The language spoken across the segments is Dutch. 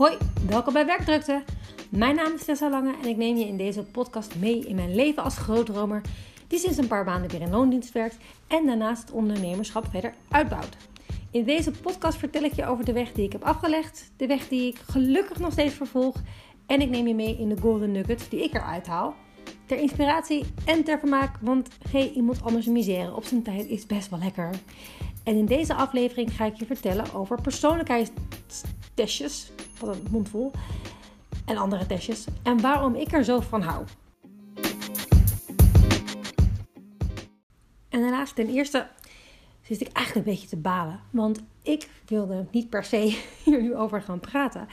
Hoi, welkom bij Werkdrukte. Mijn naam is Tessa Lange en ik neem je in deze podcast mee in mijn leven als grootdromer die sinds een paar maanden weer in loondienst werkt en daarnaast het ondernemerschap verder uitbouwt. In deze podcast vertel ik je over de weg die ik heb afgelegd, de weg die ik gelukkig nog steeds vervolg en ik neem je mee in de golden nuggets die ik eruit haal. Ter inspiratie en ter vermaak, want hey, iemand anders misère op zijn tijd is best wel lekker. En in deze aflevering ga ik je vertellen over persoonlijkheidstestjes, wat een mondvol, en andere testjes, en waarom ik er zo van hou. En daarnaast ten eerste zit ik eigenlijk een beetje te balen, want ik wilde niet per se hier nu over gaan praten.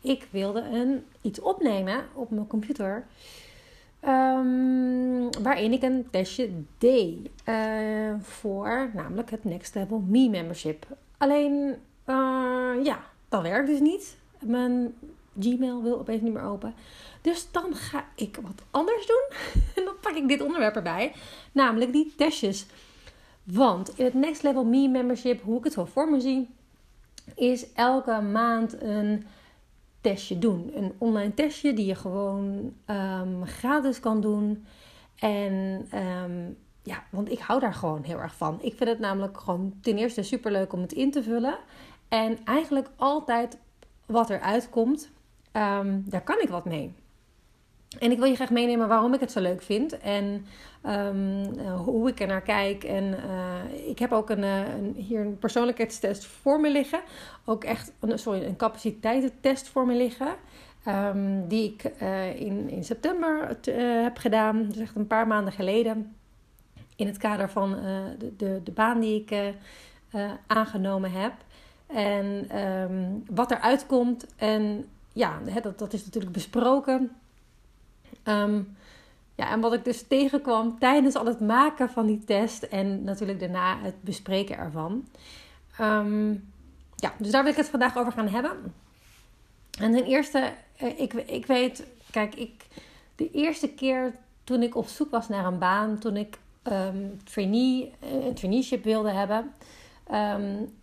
Ik wilde een, iets opnemen op mijn computer Um, waarin ik een testje deed uh, voor namelijk het Next Level Me membership. Alleen, uh, ja, dat werkt dus niet. Mijn Gmail wil opeens niet meer open. Dus dan ga ik wat anders doen. En dan pak ik dit onderwerp erbij. Namelijk die testjes. Want in het Next Level Me membership, hoe ik het zo voor me zie, is elke maand een testje doen. Een online testje die je gewoon um, gratis kan doen. En um, ja, want ik hou daar gewoon heel erg van. Ik vind het namelijk gewoon ten eerste super leuk om het in te vullen. En eigenlijk altijd wat eruit komt, um, daar kan ik wat mee. En ik wil je graag meenemen waarom ik het zo leuk vind en um, hoe ik er naar kijk. En uh, ik heb ook een, uh, een, hier een persoonlijkheidstest voor me liggen. Ook echt, sorry, een capaciteitentest voor me liggen. Um, die ik in, in september heb gedaan. Dus echt een paar maanden geleden. In het kader van de, de, de, baan die ik aangenomen heb. En um, wat eruit komt. En ja, dat, dat is natuurlijk besproken. Um, ja, en wat ik dus tegenkwam tijdens al het maken van die test en natuurlijk daarna het bespreken ervan. Um, ja, dus daar wil ik het vandaag over gaan hebben. En ten eerste, eh, ik, ik weet, kijk, ik, de eerste keer toen ik op zoek was naar een baan, toen ik um, trainee, eh, een traineeship wilde hebben,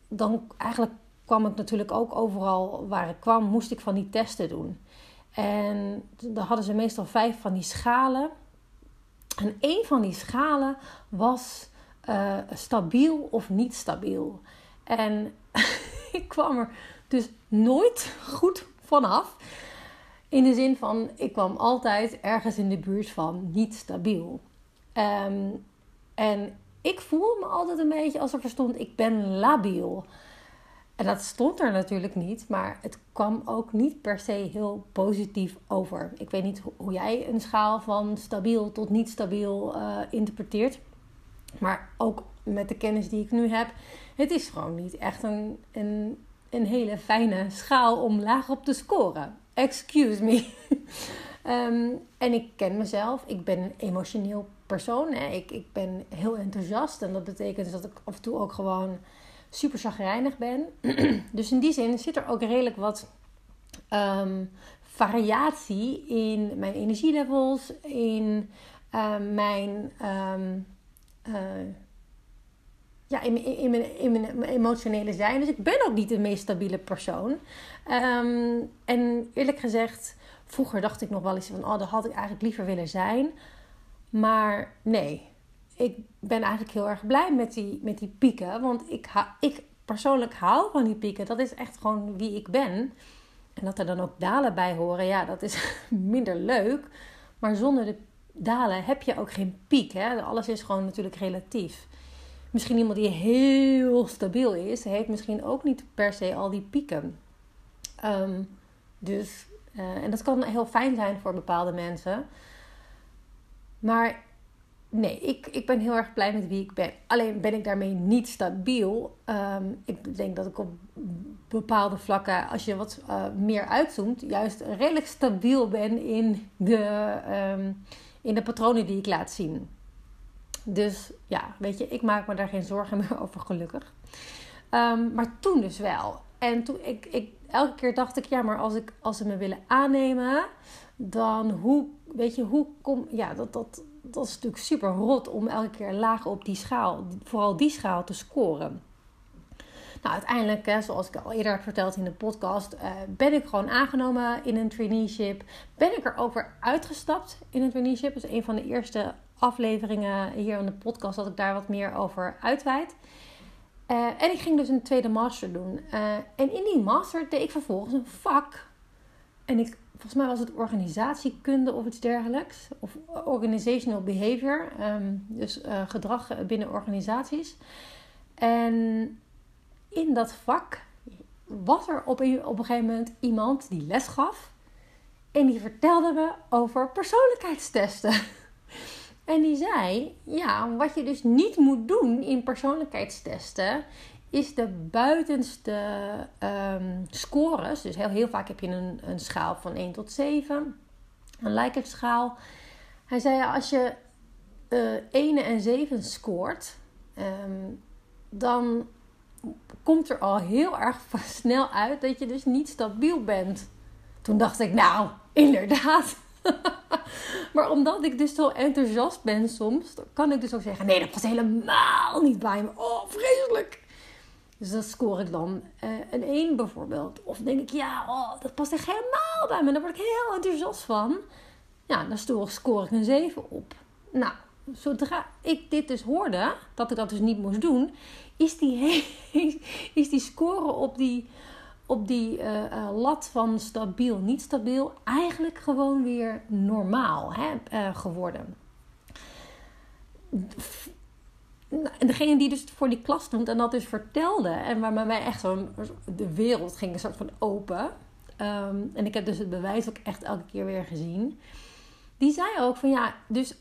dan eigenlijk kwam ik natuurlijk ook overal waar ik kwam, moest ik van die testen doen. En dan hadden ze meestal vijf van die schalen. En een van die schalen was uh, stabiel of niet stabiel. En ik kwam er dus nooit goed vanaf. In de zin van, ik kwam altijd ergens in de buurt van niet stabiel. Um, en ik voel me altijd een beetje als er verstond, ik ben labiel. En dat stond er natuurlijk niet, maar het kwam ook niet per se heel positief over. Ik weet niet hoe jij een schaal van stabiel tot niet stabiel uh, interpreteert. Maar ook met de kennis die ik nu heb, het is gewoon niet echt een, een, een hele fijne schaal om laag op te scoren. Excuse me. um, en ik ken mezelf. Ik ben een emotioneel persoon. Hè. Ik, ik ben heel enthousiast. En dat betekent dat ik af en toe ook gewoon super chagrijnig ben. dus in die zin zit er ook redelijk wat um, variatie in mijn energielevels, in uh, mijn, um, uh, ja, in, in, mijn, in mijn emotionele zijn. Dus ik ben ook niet de meest stabiele persoon. En eerlijk gezegd, vroeger dacht ik nog wel eens van, oh, dat had ik eigenlijk liever willen zijn. Maar nee, ik ben eigenlijk heel erg blij met die, met die pieken. Want ik, ik persoonlijk hou van die pieken. Dat is echt gewoon wie ik ben. En dat er dan ook dalen bij horen, ja, dat is minder leuk. Maar zonder de dalen heb je ook geen piek. Hè? Alles is gewoon natuurlijk relatief. Misschien iemand die heel stabiel is, heeft misschien ook niet per se al die pieken. Um, dus, uh, en dat kan heel fijn zijn voor bepaalde mensen. Maar nee, ik, ik ben heel erg blij met wie ik ben. Alleen ben ik daarmee niet stabiel. Um, ik denk dat ik op bepaalde vlakken, als je wat uh, meer uitzoomt, juist redelijk stabiel ben in de, um, in de patronen die ik laat zien. Dus ja, weet je, ik maak me daar geen zorgen meer over, gelukkig. Um, maar toen dus wel. En toen ik, ik, elke keer dacht ik, ja, maar als, ik, als ze me willen aannemen, dan hoe, weet je, hoe kom, ja, dat, dat, dat is natuurlijk super rot om elke keer laag op die schaal, vooral die schaal te scoren. Nou, uiteindelijk, zoals ik al eerder heb verteld in de podcast, uh, ben ik gewoon aangenomen in een traineeship. Ben ik er uitgestapt in een traineeship. Is een van de eerste afleveringen hier in de podcast dat ik daar wat meer over uitweid. Uh, en ik ging dus een tweede master doen. Uh, en in die master deed ik vervolgens een vak. En ik, volgens mij was het organisatiekunde of iets dergelijks. Of organizational behavior. Um, dus uh, gedrag binnen organisaties. En in dat vak was er op een, op een gegeven moment iemand die les gaf. En die vertelde me over persoonlijkheidstesten. En die zei: Ja, wat je dus niet moet doen in persoonlijkheidstesten. Is de buitenste um, scores. Dus heel, heel vaak heb je een, een schaal van 1 tot 7. Een Likert schaal. Hij zei: Als je uh, 1 en 7 scoort. Um, dan komt er al heel erg snel uit dat je dus niet stabiel bent. Toen dacht ik: Nou, inderdaad. maar omdat ik dus zo enthousiast ben soms, kan ik dus ook zeggen: nee, dat past helemaal niet bij me. Oh, vreselijk. Dus dan score ik dan uh, een 1 bijvoorbeeld. Of denk ik: ja, oh, dat past echt helemaal bij me. Daar word ik heel enthousiast van. Ja, dan score ik een 7 op. Nou, zodra ik dit dus hoorde, dat ik dat dus niet moest doen, is die, is die score op die op die uh, uh, lat van stabiel, niet stabiel, eigenlijk gewoon weer normaal hè, geworden. En degene die dus voor die klas stond en dat dus vertelde, en waar mij echt zo de wereld ging een soort van open. Um, en ik heb dus het bewijs ook echt elke keer weer gezien. Die zei ook van ja, dus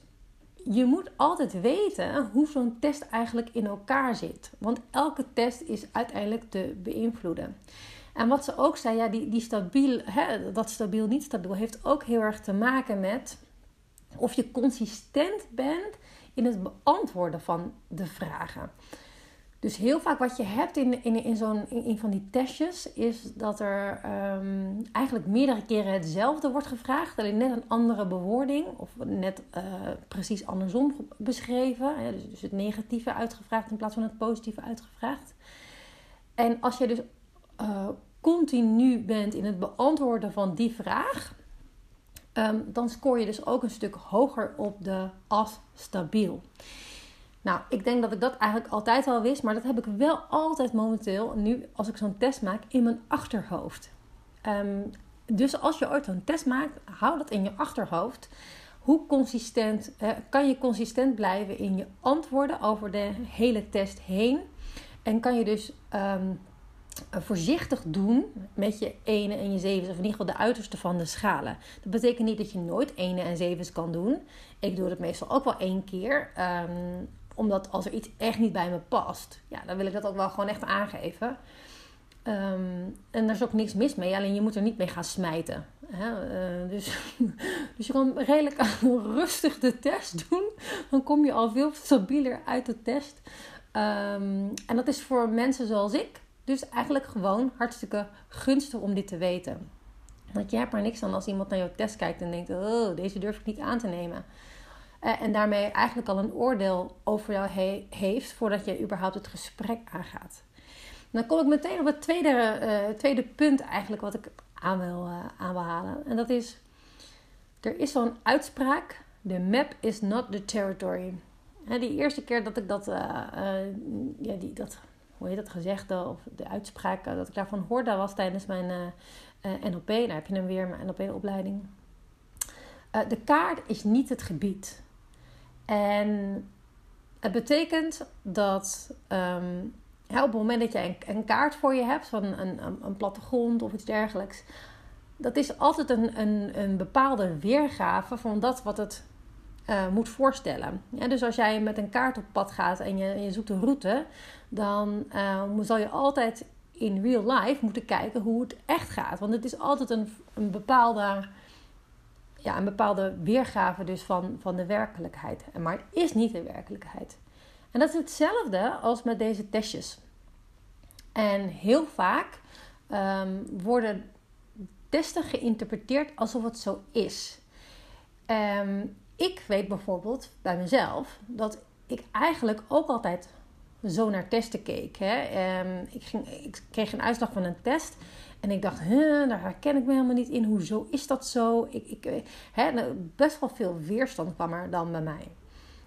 je moet altijd weten hoe zo'n test eigenlijk in elkaar zit. Want elke test is uiteindelijk te beïnvloeden. En wat ze ook zei, ja, die, die stabiel, hè, dat stabiel, niet stabiel, heeft ook heel erg te maken met of je consistent bent in het beantwoorden van de vragen. Dus heel vaak wat je hebt in, in, in zo'n in, van die testjes is dat er um, eigenlijk meerdere keren hetzelfde wordt gevraagd, alleen net een andere bewoording of net uh, precies andersom beschreven. Dus, dus het negatieve uitgevraagd in plaats van het positieve uitgevraagd. En als je dus uh, continu bent in het beantwoorden van die vraag, um, dan scoor je dus ook een stuk hoger op de as stabiel. Nou, ik denk dat ik dat eigenlijk altijd al wist, maar dat heb ik wel altijd momenteel, nu als ik zo'n test maak, in mijn achterhoofd. Um, dus als je ooit een test maakt, hou dat in je achterhoofd. Hoe consistent eh, kan je consistent blijven in je antwoorden over de hele test heen? En kan je dus um, voorzichtig doen met je ene en je zevens, of in ieder geval de uiterste van de schalen. Dat betekent niet dat je nooit ene en zevens kan doen. Ik doe het meestal ook wel één keer. Um, omdat als er iets echt niet bij me past, ja, dan wil ik dat ook wel gewoon echt aangeven. Um, en daar is ook niks mis mee, alleen je moet er niet mee gaan smijten. Hè? Uh, dus, dus je kan redelijk rustig de test doen. Dan kom je al veel stabieler uit de test. Um, en dat is voor mensen zoals ik dus eigenlijk gewoon hartstikke gunstig om dit te weten. Want je hebt er niks aan als iemand naar jouw test kijkt en denkt: Oh, deze durf ik niet aan te nemen. Eh, en daarmee eigenlijk al een oordeel over jou heeft voordat je überhaupt het gesprek aangaat. Dan kom ik meteen op het tweede, uh, tweede punt eigenlijk wat ik aan wil, uh, halen. En dat is, er is zo'n uitspraak, the map is not the territory. Die eerste keer dat ik dat, ja, die, dat hoe heet dat gezegd, of de uitspraak dat ik daarvan hoorde, was tijdens mijn uh, NLP. Daar heb je hem weer, mijn NLP-opleiding. Uh, de kaart is niet het gebied. En het betekent dat ja, op het moment dat je een, een, kaart voor je hebt, van een, een, een plattegrond of iets dergelijks, dat is altijd een, een, een bepaalde weergave van dat wat het uh, moet voorstellen. Dus als jij met een kaart op pad gaat en je, je zoekt een route, dan uh, zal je altijd in real life moeten kijken hoe het echt gaat. Want het is altijd een, een, bepaalde, ja, een bepaalde weergave dus van, van de werkelijkheid. Maar het is niet de werkelijkheid. En dat is hetzelfde als met deze testjes. En heel vaak um, worden testen geïnterpreteerd alsof het zo is. Um, ik weet bijvoorbeeld bij mezelf dat ik eigenlijk ook altijd zo naar testen keek. Hè. Ehm, ik, ging, ik kreeg een uitslag van een test. En ik dacht, daar herken ik me helemaal niet in. Hoezo is dat zo? Ik, ik, eh, hè, nou, best wel veel weerstand kwam er dan bij mij.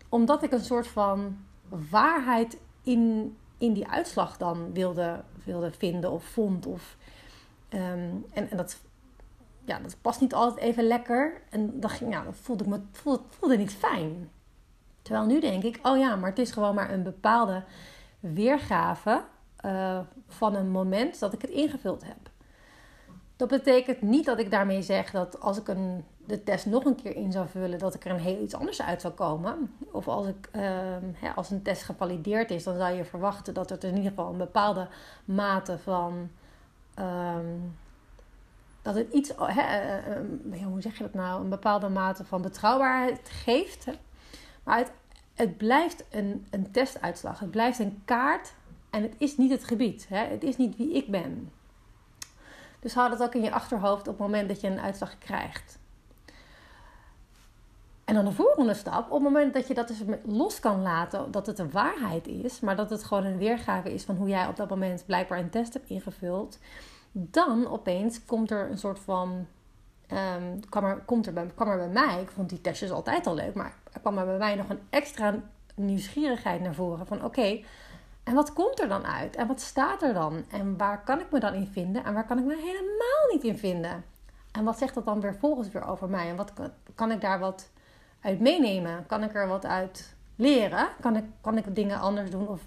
Omdat ik een soort van waarheid in, in die uitslag dan wilde, wilde vinden of vond. Of, ehm, en, en dat, ja, dat past niet altijd even lekker. En dan, ging, dan voelde ik me voelde, niet fijn. Terwijl nu denk ik, oh ja, maar het is gewoon maar een bepaalde weergave uh, van een moment dat ik het ingevuld heb. Dat betekent niet dat ik daarmee zeg dat als ik een, de test nog een keer in zou vullen, dat ik er een heel iets anders uit zou komen. Of als, ik, uh, als een test gevalideerd is, dan zou je verwachten dat het in ieder geval een bepaalde mate van. Um, dat het iets, uh, hoe zeg je dat nou, een bepaalde mate van betrouwbaarheid geeft. Hè? Maar het, het blijft een, een testuitslag. Het blijft een kaart en het is niet het gebied. Hè? Het is niet wie ik ben. Dus hou dat ook in je achterhoofd op het moment dat je een uitslag krijgt. En dan de volgende stap, op het moment dat je dat dus los kan laten, dat het een waarheid is, maar dat het gewoon een weergave is van hoe jij op dat moment blijkbaar een test hebt ingevuld, dan opeens komt er een soort van. Um, kwam, er, komt er bij, kwam er bij mij, ik vond die testjes altijd al leuk, maar kwam er bij mij nog een extra nieuwsgierigheid naar voren. Van oké, en wat komt er dan uit? En wat staat er dan? En waar kan ik me dan in vinden? En waar kan ik me helemaal niet in vinden? En wat zegt dat dan weer volgens weer over mij? En wat kan ik daar wat uit meenemen? Kan ik er wat uit leren? Kan ik, kan ik dingen anders doen? Of,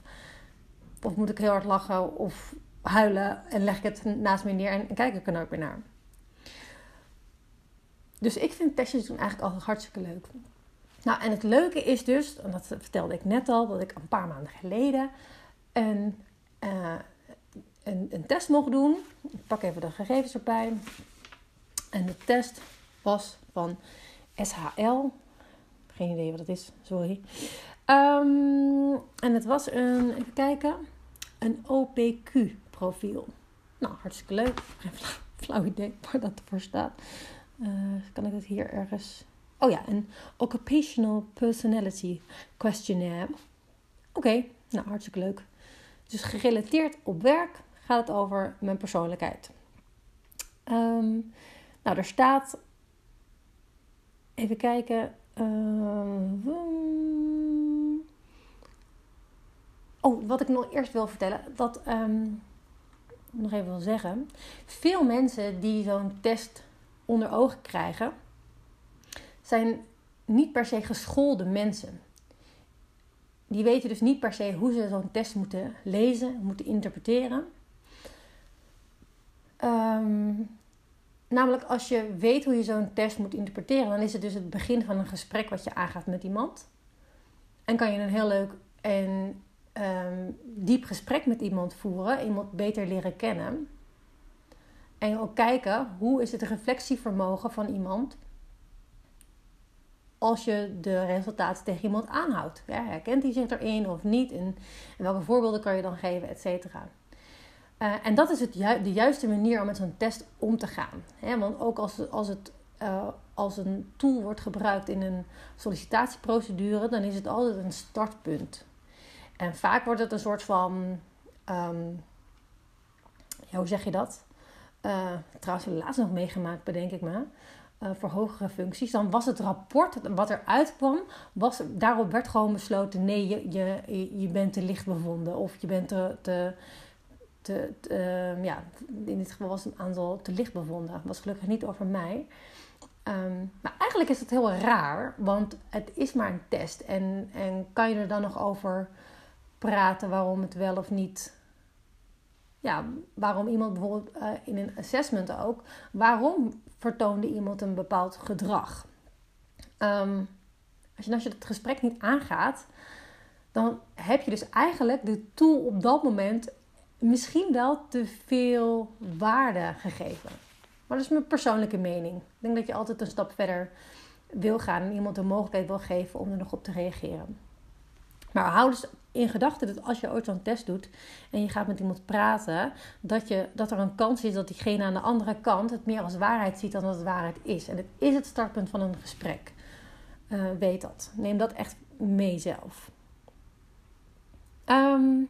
of moet ik heel hard lachen of huilen en leg ik het naast me neer en, kijk ik er nooit meer naar? Dus ik vind testjes doen eigenlijk altijd hartstikke leuk. Nou, en het leuke is dus, en dat vertelde ik net al, dat ik een paar maanden geleden een, uh, een, test mocht doen. Ik pak even de gegevens erbij. En de test was van SHL. Geen idee wat het is, sorry. Um, en het was een, even kijken, een OPQ-profiel. Nou, hartstikke leuk. Geen flauw, idee waar dat voor staat. Uh, kan ik het hier ergens... Oh ja, een Occupational Personality Questionnaire. Oké, nou hartstikke leuk. Dus gerelateerd op werk gaat het over mijn persoonlijkheid. Um, nou, er staat. Even kijken. Uh, oh, wat ik nog eerst wil vertellen. Dat. Um, nog even wil zeggen. Veel mensen die zo'n test onder ogen krijgen. zijn niet per se geschoolde mensen die weten dus niet per se hoe ze zo'n test moeten lezen, moeten interpreteren. Ehm, namelijk als je weet hoe je zo'n test moet interpreteren, dan is het dus het begin van een gesprek wat je aangaat met iemand. En kan je een heel leuk en um, diep gesprek met iemand voeren, iemand beter leren kennen. En ook kijken hoe is het reflectievermogen van iemand als je de resultaten tegen iemand aanhoudt. Ja, herkent hij zich erin of niet? En, welke voorbeelden kan je dan geven, et cetera. Uh, en dat is het de juiste manier om met zo'n test om te gaan. want ook als, als het uh, als een tool wordt gebruikt in een sollicitatieprocedure, dan is het altijd een startpunt. En vaak wordt het een soort van. Ja, hoe zeg je dat? Uh, trouwens, laatst nog meegemaakt, bedenk ik me uh, voor hogere functies, dan was het rapport wat eruit kwam, was, daarop werd gewoon besloten: nee, je, je, je bent te licht bevonden of je bent te. te, te, ehm, ja, in dit geval was het een aantal te licht bevonden. Dat was gelukkig niet over mij. Um, maar eigenlijk is het heel raar, want het is maar een test. En, en kan je er dan nog over praten waarom het wel of niet ja, waarom iemand bijvoorbeeld uh, in een assessment ook, waarom vertoonde iemand een bepaald gedrag? Um, als, je, als je het gesprek niet aangaat, dan heb je dus eigenlijk de tool op dat moment misschien wel te veel waarde gegeven. Maar dat is mijn persoonlijke mening. Ik denk dat je altijd een stap verder wil gaan en iemand de mogelijkheid wil geven om er nog op te reageren. Maar hou dus in gedachten dat als je ooit zo'n test doet en je gaat met iemand praten, dat, je, dat er een kans is dat diegene aan de andere kant het meer als waarheid ziet dan dat het waarheid is. En het is het startpunt van een gesprek. Uh, weet dat. Neem dat echt mee zelf. Ehm,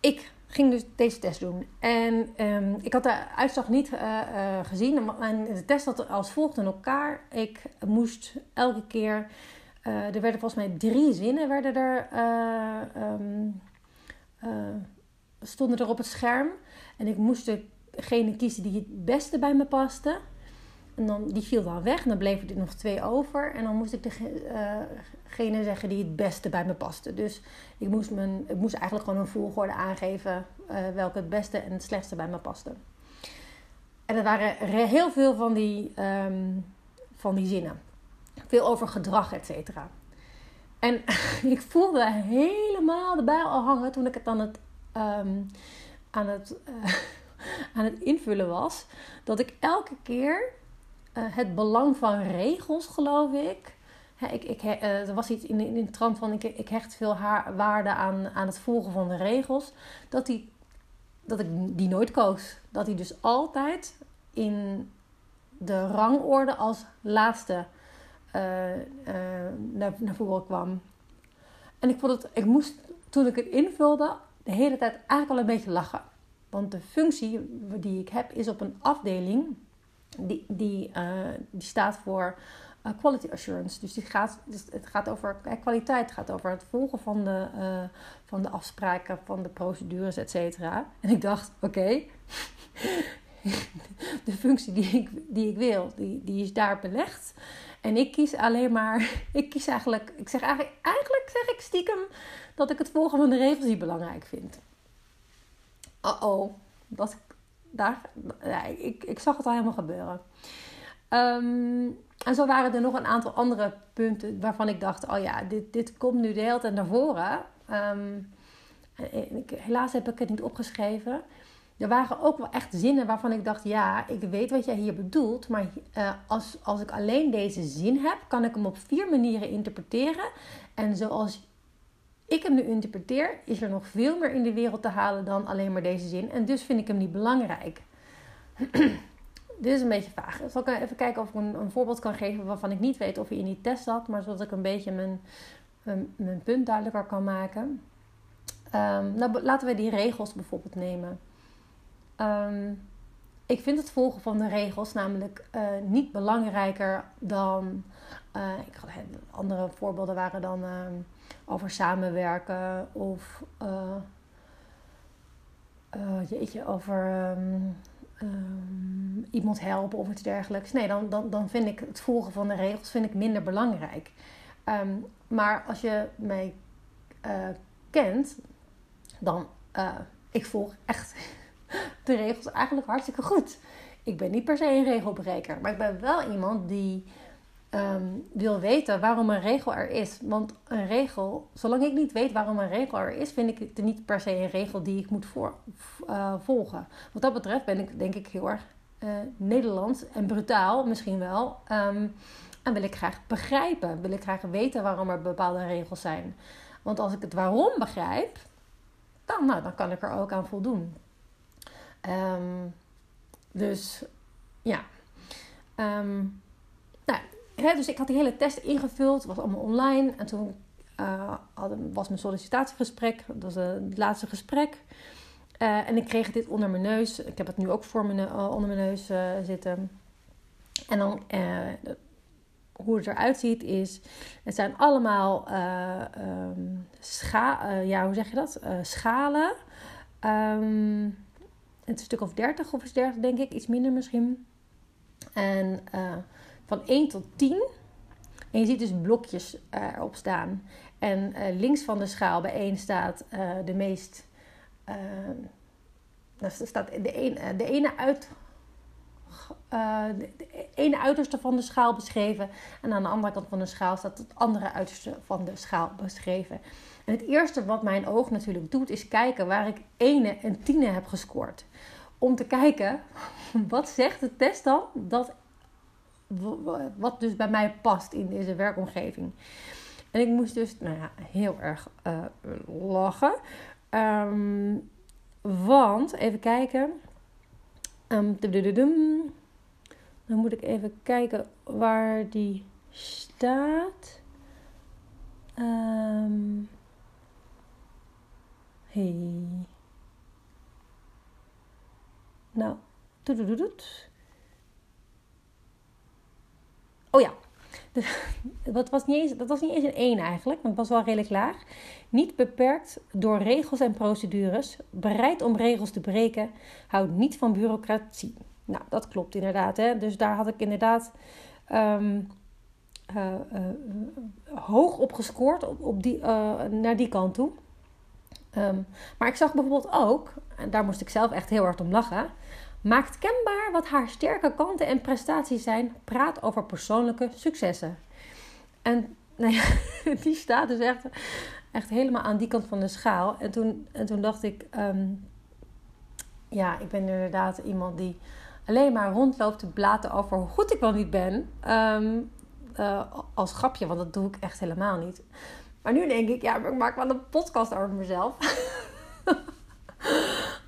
ik ging dus deze test doen. En ehm, ik had de uitslag niet uh, uh, gezien. En de test had als volgt in elkaar. Ik moest elke keer... Uh, er werden volgens mij drie zinnen werden er, um, stonden er op het scherm. En ik moest degene kiezen die het beste bij me paste. En dan, die viel dan weg en dan bleven er nog twee over. En dan moest ik degene zeggen die het beste bij me paste. Dus ik moest, mijn, ik moest eigenlijk gewoon een volgorde aangeven welke het beste en het slechtste bij me paste. En er waren heel veel van die, um, van die zinnen. Veel over gedrag, et cetera. En ik voelde helemaal de bij al hangen toen ik het aan het, um, aan het, uh, aan het invullen was. Dat ik elke keer uh, het belang van regels, geloof ik, ik, ik, uh, er was iets in, in, de trant van ik, ik hecht veel waarde aan, aan het volgen van de regels. Dat, die, dat ik die nooit koos. Dat hij dus altijd in de rangorde als laatste uh, uh, naar, naar voren kwam. En ik vond het, ik moest toen ik het invulde, de hele tijd eigenlijk al een beetje lachen. Want de functie die ik heb is op een afdeling die, die, die staat voor quality assurance. Dus, die gaat, dus het gaat over kwaliteit, het gaat over het volgen van de, van de afspraken, van de procedures, et cetera. En ik dacht, oké, de functie die ik, die ik wil, die, die is daar belegd. En ik kies alleen maar, ik kies eigenlijk, ik zeg eigenlijk, eigenlijk zeg ik stiekem dat ik het volgen van de regels niet belangrijk vind. Uh oh, dat, daar, ja, ik, ik zag het al helemaal gebeuren. Um, en zo waren er nog een aantal andere punten waarvan ik dacht: oh ja, dit, dit komt nu de hele tijd naar voren. Um, ik, helaas heb ik het niet opgeschreven. Er waren ook wel echt zinnen waarvan ik dacht: ja, ik weet wat jij hier bedoelt. Maar uh, als, als ik alleen deze zin heb, kan ik hem op vier manieren interpreteren. En zoals ik hem nu interpreteer, is er nog veel meer in de wereld te halen dan alleen maar deze zin. En dus vind ik hem niet belangrijk. dit is een beetje vaag. Zal ik even kijken of ik een, voorbeeld kan geven waarvan ik niet weet of hij in die test zat, maar zodat ik een beetje mijn, mijn, mijn punt duidelijker kan maken. Um, nou, laten we die regels bijvoorbeeld nemen. Um, ik vind het volgen van de regels namelijk uh, niet belangrijker dan. Uh, ik, andere voorbeelden waren dan uh, over samenwerken of. jeetje, over. Um, um, iemand helpen of iets dergelijks. Nee, dan, dan, dan vind ik het volgen van de regels vind ik minder belangrijk. Maar als je mij kent, dan ik volg echt de regels eigenlijk hartstikke goed. Ik ben niet per se een regelbreker, maar ik ben wel iemand die um, wil weten waarom een regel er is. Want een regel, zolang ik niet weet waarom een regel er is, vind ik het niet per se een regel die ik moet voor, uh, volgen. Wat dat betreft ben ik denk ik heel erg uh, Nederlands en brutaal misschien wel. Um, en wil ik graag begrijpen, wil ik graag weten waarom er bepaalde regels zijn. Want als ik het waarom begrijp, dan, nou, dan kan ik er ook aan voldoen. Um, dus ja. Um, nou, dus ik had die hele test ingevuld, was allemaal online. En toen uh, was mijn sollicitatiegesprek, dat was uh, het laatste gesprek. Uh, en ik kreeg dit onder mijn neus. Ik heb het nu ook voor mijn, onder mijn neus zitten. En dan, hoe het eruit ziet is, het zijn allemaal um, scha ja, hoe zeg je dat? schalen. Um, een stuk of 30 of is 30 denk ik, iets minder misschien. En van 1 tot 10. En je ziet dus blokjes uh, erop staan. En uh, links van de schaal bij 1 staat uh, de meest. daar staat de, een, de ene uit. De ene uiterste van de schaal beschreven. En aan de andere kant van de schaal staat het andere uiterste van de schaal beschreven. En het eerste wat mijn oog natuurlijk doet, is kijken waar ik ene en tiende heb gescoord. Om te kijken, wat zegt de test dan dat wat dus bij mij past in deze werkomgeving. En ik moest dus nou ja, heel erg uh, lachen. Um, want, even kijken. Um, dan moet ik even kijken waar die staat. Um, Hey. Nou. Oh ja, dat was, niet eens, dat was niet eens een 1 eigenlijk, want het was wel redelijk laag. Niet beperkt door regels en procedures, bereid om regels te breken, houdt niet van bureaucratie. Nou, dat klopt inderdaad. Hè? Dus daar had ik inderdaad um, uh, uh, hoog op gescoord op, op die, uh, naar die kant toe. Um, maar ik zag bijvoorbeeld ook, en daar moest ik zelf echt heel hard om lachen. Maakt kenbaar wat haar sterke kanten en prestaties zijn. Praat over persoonlijke successen. En nou ja, die staat dus echt, echt helemaal aan die kant van de schaal. En toen, en toen dacht ik, um, ja, ik ben inderdaad iemand die alleen maar rondloopt te blaten over hoe goed ik wel niet ben. Um, uh, als grapje, want dat doe ik echt helemaal niet. Maar nu denk ik, ja, ik maak wel een podcast over mezelf.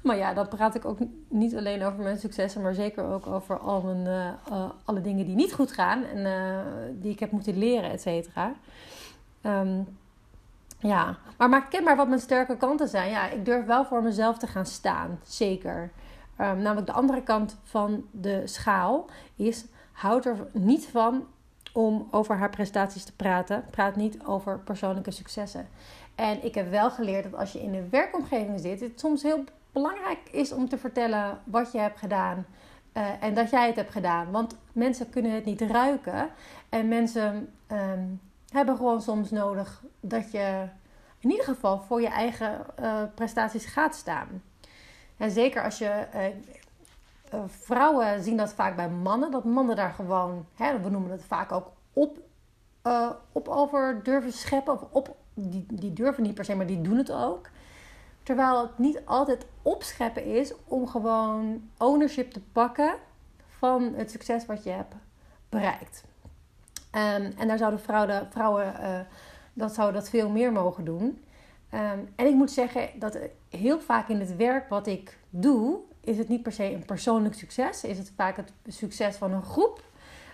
maar ja, dan praat ik ook niet alleen over mijn successen, maar zeker ook over al mijn, uh, uh, alle dingen die niet goed gaan en uh, die ik heb moeten leren, et cetera. Um, ja, maar maak kenbaar wat mijn sterke kanten zijn. Ja, ik durf wel voor mezelf te gaan staan, zeker. Um, namelijk de andere kant van de schaal is: houd er niet van om over haar prestaties te praten. Praat niet over persoonlijke successen. En ik heb wel geleerd dat als je in een werkomgeving zit, het soms heel belangrijk is om te vertellen wat je hebt gedaan. Uh, en dat jij het hebt gedaan. Want mensen kunnen het niet ruiken. En mensen um, hebben gewoon soms nodig dat je in ieder geval voor je eigen uh, prestaties gaat staan. En zeker als je. Uh, vrouwen zien dat vaak bij mannen, dat mannen daar gewoon, hè, we noemen het vaak ook op, op over durven scheppen. Of op, die, die durven niet per se, maar die doen het ook. Terwijl het niet altijd opscheppen is om gewoon ownership te pakken van het succes wat je hebt bereikt. Um, en daar zouden vrouwen, vrouwen uh, dat zouden dat veel meer mogen doen. Um, en ik moet zeggen dat heel vaak in het werk wat ik doe, is het niet per se een persoonlijk succes. Is het vaak het succes van een groep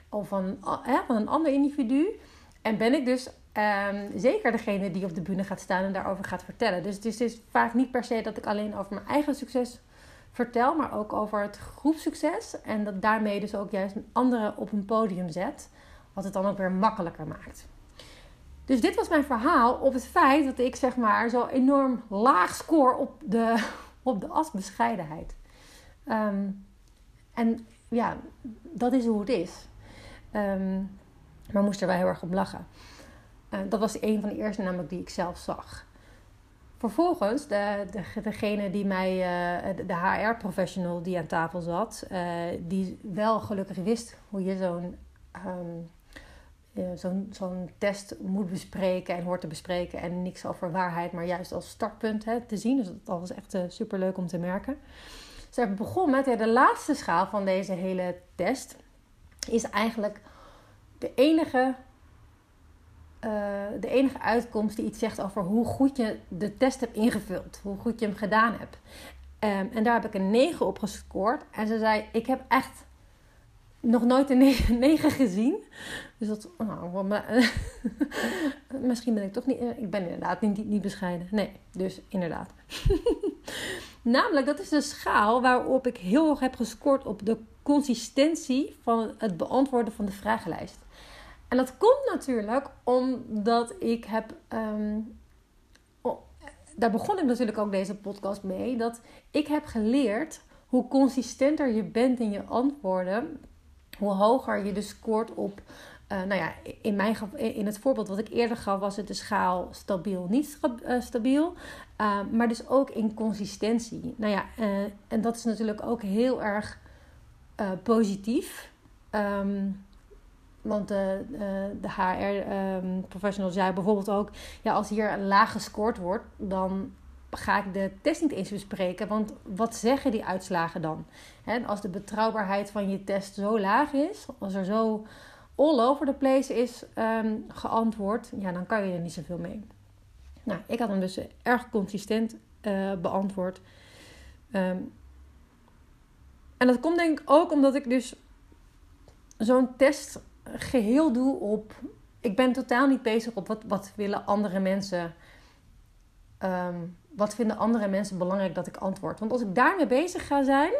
of van, hè, van een ander individu. En ben ik dus um, zeker degene die op de bühne gaat staan en daarover gaat vertellen. Dus het is, is vaak niet per se dat ik alleen over mijn eigen succes vertel, maar ook over het groepsucces. En dat daarmee dus ook juist anderen op een podium zet. Wat het dan ook weer makkelijker maakt. Dus dit was mijn verhaal op het feit dat ik zeg maar zo enorm laag score op de, op de asbescheidenheid. Um, en ja, dat is hoe het is. Um, maar moest er wel heel erg op lachen. Uh, dat was een van de eerste namelijk die ik zelf zag. Vervolgens, de, de, degene die mij, uh, de HR-professional die aan tafel zat, uh, die wel gelukkig wist hoe je zo'n um, zo'n zo'n test moet bespreken en hoort te bespreken. En niks over waarheid, maar juist als startpunt hè, te zien. Dus dat was echt super leuk om te merken. Ze begon met ja, de laatste schaal van deze hele test. Is eigenlijk de enige, uh, de enige uitkomst die iets zegt over hoe goed je de test hebt ingevuld. Hoe goed je hem gedaan hebt. Um, en daar heb ik een 9 op gescoord. En ze zei: Ik heb echt nog nooit een 9 gezien. Dus dat, nou, misschien ben ik toch niet, ik ben inderdaad niet, niet bescheiden. Nee, dus inderdaad. Namelijk, dat is de schaal waarop ik heel hoog heb gescoord op de consistentie van het beantwoorden van de vragenlijst. En dat komt natuurlijk omdat ik heb. Oh, daar begon ik natuurlijk ook deze podcast mee. Dat ik heb geleerd hoe consistenter je bent in je antwoorden, hoe hoger je dus scoort op. Uh, nou ja, in, mijn, in het voorbeeld wat ik eerder gaf, was het de schaal stabiel, niet uh, stabiel. Uh, maar dus ook in consistentie. Nou ja, en dat is natuurlijk ook heel erg positief. Um, want de, de HR-professional um, zei bijvoorbeeld ook: ja, als hier laag gescoord wordt, dan ga ik de test niet eens bespreken. Want wat zeggen die uitslagen dan? He, als de betrouwbaarheid van je test zo laag is, als er zo all over the place is um, geantwoord, ja, dan kan je er niet zoveel mee. Nou, ik had hem dus erg consistent uh, beantwoord. Um, en dat komt denk ik ook omdat ik dus zo'n test geheel doe op. Ik ben totaal niet bezig op wat, wat willen andere mensen um, wat vinden andere mensen belangrijk dat ik antwoord? Want als ik daarmee bezig ga zijn,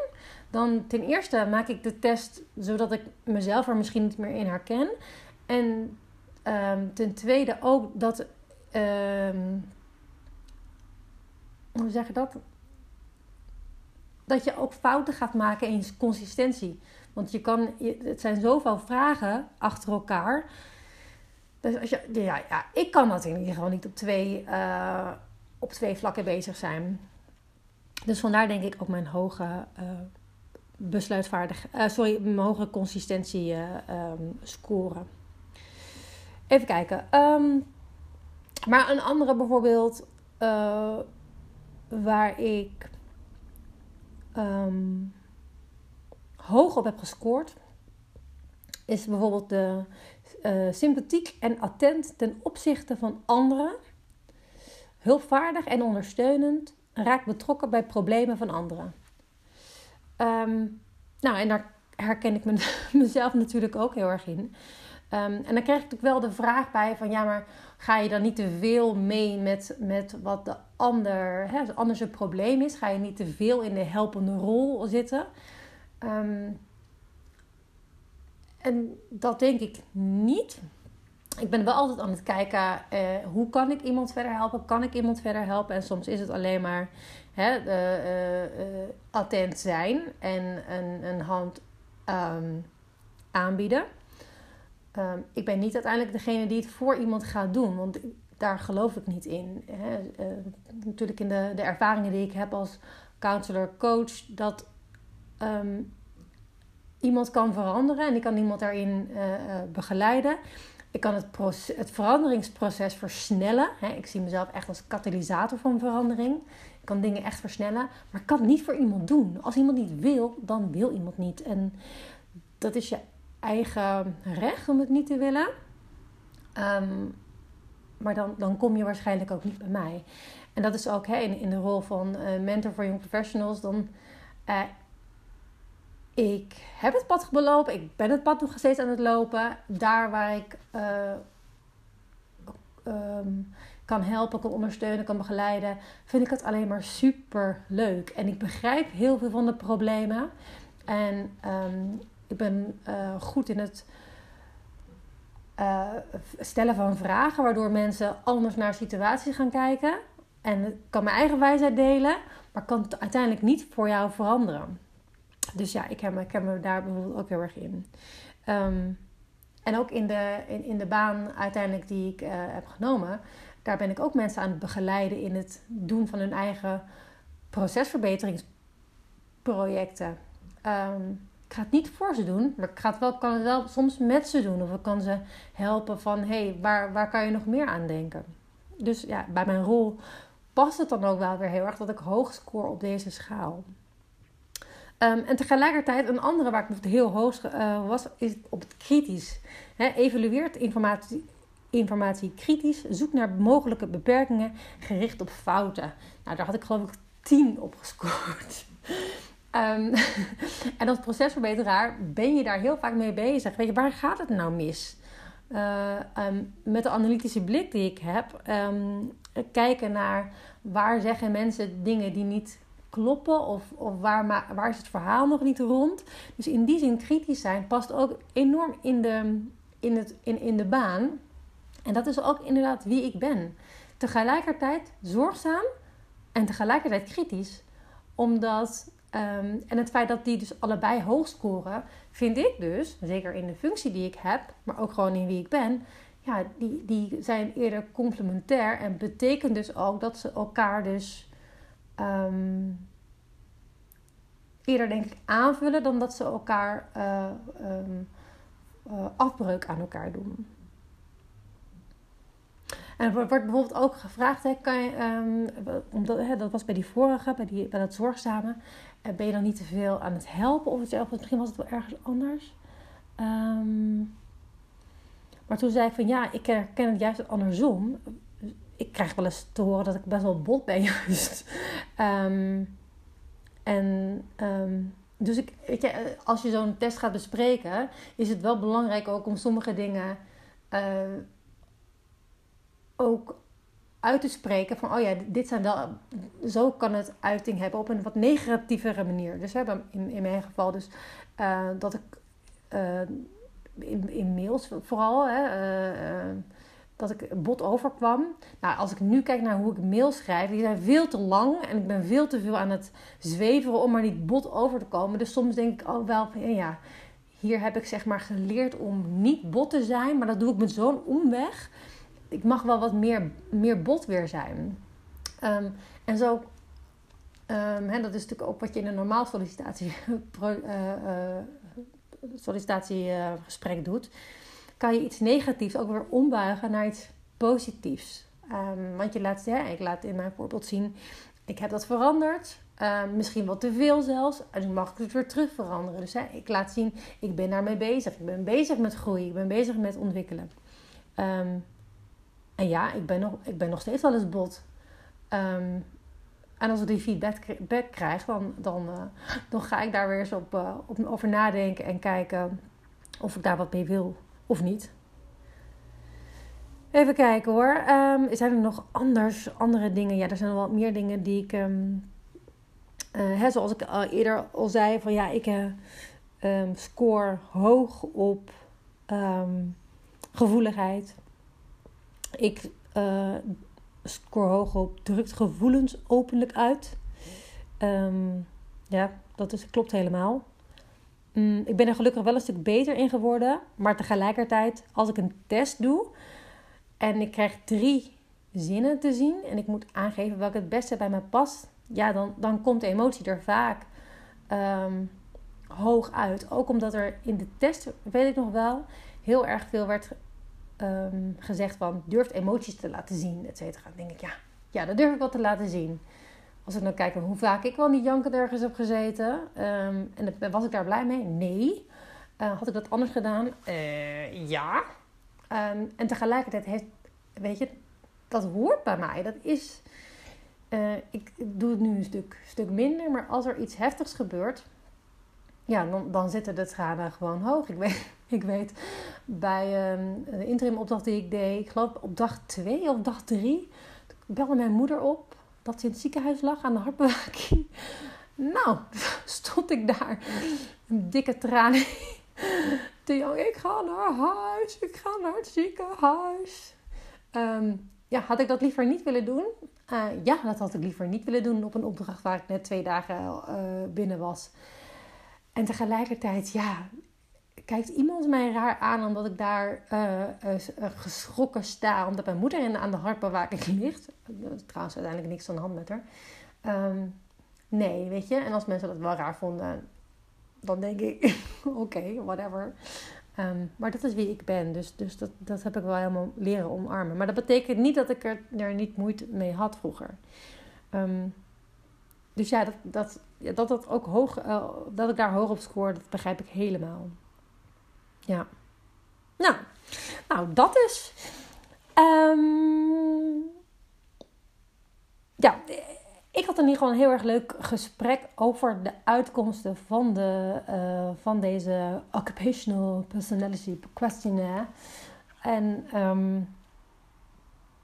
dan ten eerste maak ik de test zodat ik mezelf er misschien niet meer in herken. En um, ten tweede ook dat. Um, hoe zeg je dat? Dat je ook fouten gaat maken in consistentie. Want je kan, het zijn zoveel vragen achter elkaar. Dus als je, ja, ja, ik kan dat in ieder geval niet op twee, uh, op twee vlakken bezig zijn. Dus vandaar denk ik ook mijn hoge uh, besluitvaardig, uh, sorry, mijn hoge consistentie um, scoren. Even kijken. Um, maar een andere bijvoorbeeld waar ik um, hoog op heb gescoord, is bijvoorbeeld de uh, sympathiek en attent ten opzichte van anderen, hulpvaardig en ondersteunend, raakt betrokken bij problemen van anderen. Um, nou, en daar herken ik me, mezelf natuurlijk ook heel erg in. Um, en dan krijg ik natuurlijk wel de vraag bij van ja, maar ga je dan niet te veel mee met, met wat de ander, hè, anders een probleem is? Ga je niet te veel in de helpende rol zitten? Um, en dat denk ik niet. Ik ben wel altijd aan het kijken, eh, hoe kan ik iemand verder helpen? Kan ik iemand verder helpen? En soms is het alleen maar hè, uh, uh, attent zijn en een, een hand um, aanbieden. Um, ik ben niet uiteindelijk degene die het voor iemand gaat doen, want daar geloof ik niet in. Hè. natuurlijk in de, de ervaringen die ik heb als counselor, coach, dat um, iemand kan veranderen en ik kan iemand daarin uh, begeleiden. Ik kan het, het veranderingsproces versnellen. Hè. Ik zie mezelf echt als katalysator van verandering. Ik kan dingen echt versnellen, maar ik kan het niet voor iemand doen. Als iemand niet wil, dan wil iemand niet. En dat is je eigen recht om het niet te willen. Um, maar dan, dan kom je waarschijnlijk ook niet bij mij. En dat is ook hè, in, in de rol van uh, mentor voor young professionals. Dan, ik heb het pad belopen. Ik ben het pad nog steeds aan het lopen. Daar waar ik uh, um, kan helpen, kan ondersteunen, kan begeleiden, vind ik het alleen maar super leuk. En ik begrijp heel veel van de problemen. En um, ik ben uh, goed in het uh, stellen van vragen, waardoor mensen anders naar situaties gaan kijken. En ik kan mijn eigen wijsheid delen, maar kan het uiteindelijk niet voor jou veranderen. Dus ja, ik heb me, daar bijvoorbeeld ook heel erg in. Um, en ook in de, in, in de baan uiteindelijk die ik uh, heb genomen, daar ben ik ook mensen aan het begeleiden in het doen van hun eigen procesverbeteringsprojecten. Um, ik ga het niet voor ze doen, maar ik wel, kan het wel soms met ze doen. Of ik kan ze helpen van, hé, hey, waar, waar kan je nog meer aan denken? Dus ja, bij mijn rol past het dan ook wel weer heel erg dat ik hoog score op deze schaal. Um, en tegelijkertijd, een andere waar ik heel hoog uh, was, is op het kritisch. He, evalueert informatie, informatie kritisch, zoek naar mogelijke beperkingen, gericht op fouten. Nou, daar had ik geloof ik 10 op gescoord. Um, en als procesverbeteraar ben je daar heel vaak mee bezig. Weet je, waar gaat het nou mis? Uh, um, met de analytische blik die ik heb, kijken naar waar zeggen mensen dingen die niet kloppen of, of waar, waar is het verhaal nog niet rond. Dus in die zin kritisch zijn past ook enorm in de, in het, in, in de baan. En dat is ook inderdaad wie ik ben. Tegelijkertijd zorgzaam en tegelijkertijd kritisch. Omdat Um, en het feit dat die dus allebei hoog scoren, vind ik dus, zeker in de functie die ik heb, maar ook gewoon in wie ik ben, ja, die, die zijn eerder complementair en betekent dus ook dat ze elkaar dus um, eerder denk ik aanvullen dan dat ze elkaar uh, um, uh, afbreuk aan elkaar doen. En er wordt bijvoorbeeld ook gevraagd, hè, kan je, um, omdat, hè, dat was bij die vorige, bij, die, bij dat zorgzame, uh, ben je dan niet te veel aan het helpen of het, misschien was het wel ergens anders. Maar toen zei ik van ja, ik herken het juist andersom. Ik krijg wel eens te horen dat ik best wel bot ben juist. Um, en dus ik, weet je, als je zo'n test gaat bespreken, is het wel belangrijk ook om sommige dingen uh, ook uit te spreken van, oh ja, dit zijn wel, zo kan het uiting hebben op een wat negatievere manier. Dus hebben in, in mijn geval dus uh, dat ik in, in mails vooral, hè, dat ik bot overkwam. Nou, als ik nu kijk naar hoe ik mails schrijf, die zijn veel te lang en ik ben veel te veel aan het zweveren om maar niet bot over te komen. Dus soms denk ik ook wel van, ja, hier heb ik zeg maar geleerd om niet bot te zijn, maar dat doe ik met zo'n omweg ik mag wel wat meer, meer bot weer zijn. Um, en zo, um, hè, dat is natuurlijk ook wat je in een normaal sollicitatie, uh, uh, sollicitatiegesprek doet. Kan je iets negatiefs ook weer ombuigen naar iets positiefs. Um, want je laat, ja, ik laat in mijn voorbeeld zien, ik heb dat veranderd. misschien wat te veel zelfs. En nu mag ik het weer terug veranderen. Dus hè, ik laat zien, ik ben daarmee bezig. Ik ben bezig met groei. Ik ben bezig met ontwikkelen. Um, en ja, ik ben nog, ik ben nog steeds wel eens bot. En als ik die feedback krijg, dan, dan, uh, dan ga ik daar weer eens op, uh, op, over nadenken en kijken of ik daar wat mee wil of niet. Even kijken hoor. Um, zijn er nog anders, andere dingen? Ja, er zijn wel meer dingen die ik. Um, uh, hè, zoals ik al eerder al zei, van ja, ik score hoog op gevoeligheid ik uh, score hoog op drukt gevoelens openlijk uit. Ja, dat is, klopt helemaal. Um, ik ben er gelukkig wel een stuk beter in geworden. Maar tegelijkertijd, als ik een test doe en ik krijg drie zinnen te zien en ik moet aangeven welke het beste bij mij past, ja, dan, dan komt de emotie er vaak um, hoog uit. Ook omdat er in de test, weet ik nog wel, heel erg veel werd um, gezegd van durft emoties te laten zien, et cetera. Dan denk ik, ja, ja, dat durf ik wel te laten zien. Als ik dan kijk naar hoe vaak ik wel niet janken ergens heb gezeten. Um, en was ik daar blij mee? Nee. Uh, had ik dat anders gedaan? Uh, ja. Um, en tegelijkertijd heeft, weet je, dat hoort bij mij. Dat is, uh, ik doe het nu een stuk, stuk minder. Maar als er iets heftigs gebeurt, ja, dan, dan zitten de tranen gewoon hoog. Ik weet, ik weet bij um, de interim opdracht die ik deed, ik geloof op dag 2 of dag 3, belde mijn moeder op dat ze in het ziekenhuis lag aan de hartbewaking. Nou, stond ik daar, een dikke tranen. Te jong, ik ga naar huis, ik ga naar het ziekenhuis. Um, ja, had ik dat liever niet willen doen? Uh, ja, dat had ik liever niet willen doen op een opdracht waar ik net twee dagen uh, binnen was. En tegelijkertijd, ja, kijkt iemand mij raar aan omdat ik daar uh, uh, geschrokken sta omdat mijn moeder in, aan de hartbewaking ligt. Trouwens, uiteindelijk niks aan de hand met haar. Um, nee, weet je. En als mensen dat wel raar vonden, dan denk ik, oké, whatever. Um, maar dat is wie ik ben. Dus, dus dat, dat heb ik wel helemaal leren omarmen. Maar dat betekent niet dat ik er, er niet moeite mee had vroeger. Um, dus ja, dat, dat, dat, dat, ook hoog, dat ik daar hoog op scoor, dat begrijp ik helemaal. Ja. Nou, nou dat is. Um, ja, ik had in ieder geval een heel erg leuk gesprek over de uitkomsten van, de, uh, van deze Occupational Personality Questionnaire. En um,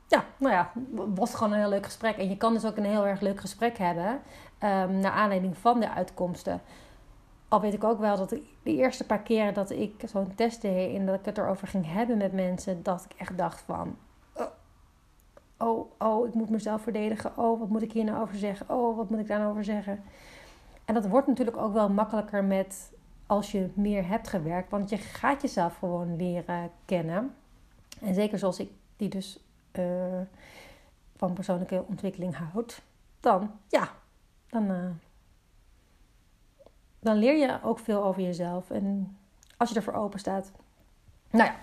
ja, nou ja, was gewoon een heel leuk gesprek. En je kan dus ook een heel erg leuk gesprek hebben um, naar aanleiding van de uitkomsten. Al weet ik ook wel dat de eerste paar keren dat ik zo'n test deed en dat ik het erover ging hebben met mensen, dat ik echt dacht van, oh, oh, oh, ik moet mezelf verdedigen. Oh, wat moet ik hier nou over zeggen? Oh, wat moet ik daar nou over zeggen? En dat wordt natuurlijk ook wel makkelijker met als je meer hebt gewerkt, want je gaat jezelf gewoon leren kennen. En zeker zoals ik die dus uh, van persoonlijke ontwikkeling houdt, dan ja, dan, uh, dan leer je ook veel over jezelf. En als je ervoor open staat. Nou ja.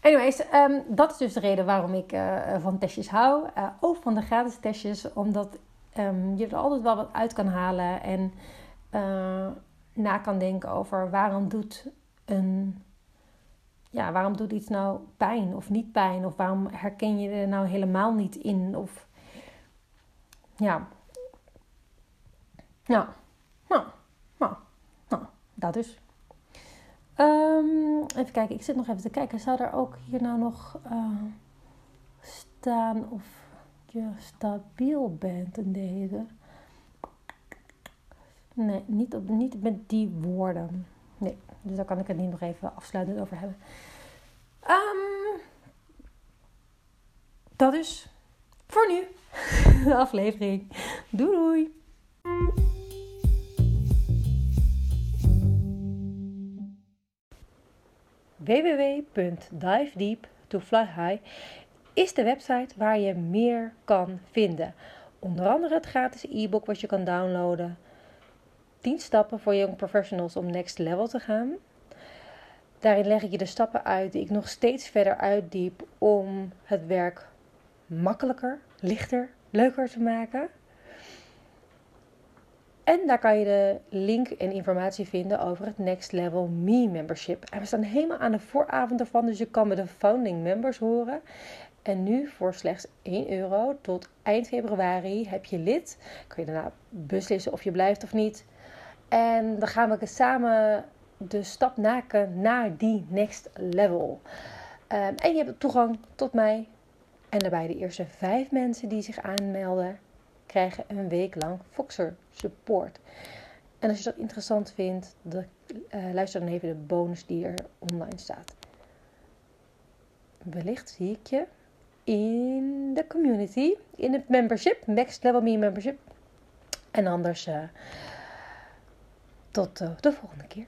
Anyways, um, dat is dus de reden waarom ik uh, van testjes hou. Uh, ook van de gratis testjes. Omdat um, je er altijd wel wat uit kan halen. En na kan denken over waarom doet een... Ja, waarom doet iets nou pijn of niet pijn? Of waarom herken je er nou helemaal niet in? Of ja, nou, nou, nou dat dus. Um, even kijken, ik zit nog even te kijken. Zou er ook hier nou nog uh, staan of je stabiel bent in deze. Nee, niet, op, niet met die woorden. Nee, dus daar kan ik het niet nog even afsluitend over hebben. Um, dat is voor nu de aflevering. Doei doei! www.divedeep to fly high is de website waar je meer kan vinden. Onder andere het gratis e-book wat je kan downloaden. 10 stappen voor young professionals om next level te gaan. Daarin leg ik je de stappen uit die ik nog steeds verder uitdiep om het werk makkelijker, lichter, leuker te maken. En daar kan je de link en informatie vinden over het Next Level Me membership. En we staan helemaal aan de vooravond ervan, dus je kan met de founding members horen. En nu voor slechts 1 euro tot eind februari heb je lid. Kun je daarna beslissen of je blijft of niet. En dan gaan we samen de stap maken naar die next level. Um, en je hebt toegang tot mij. En daarbij de eerste vijf mensen die zich aanmelden, krijgen een week lang Foxer support. En als je dat interessant vindt, de, uh, luister dan even de bonus die er online staat. Wellicht zie ik je in de community, in het membership, Next Level Me membership. En anders uh, tot uh, de volgende keer.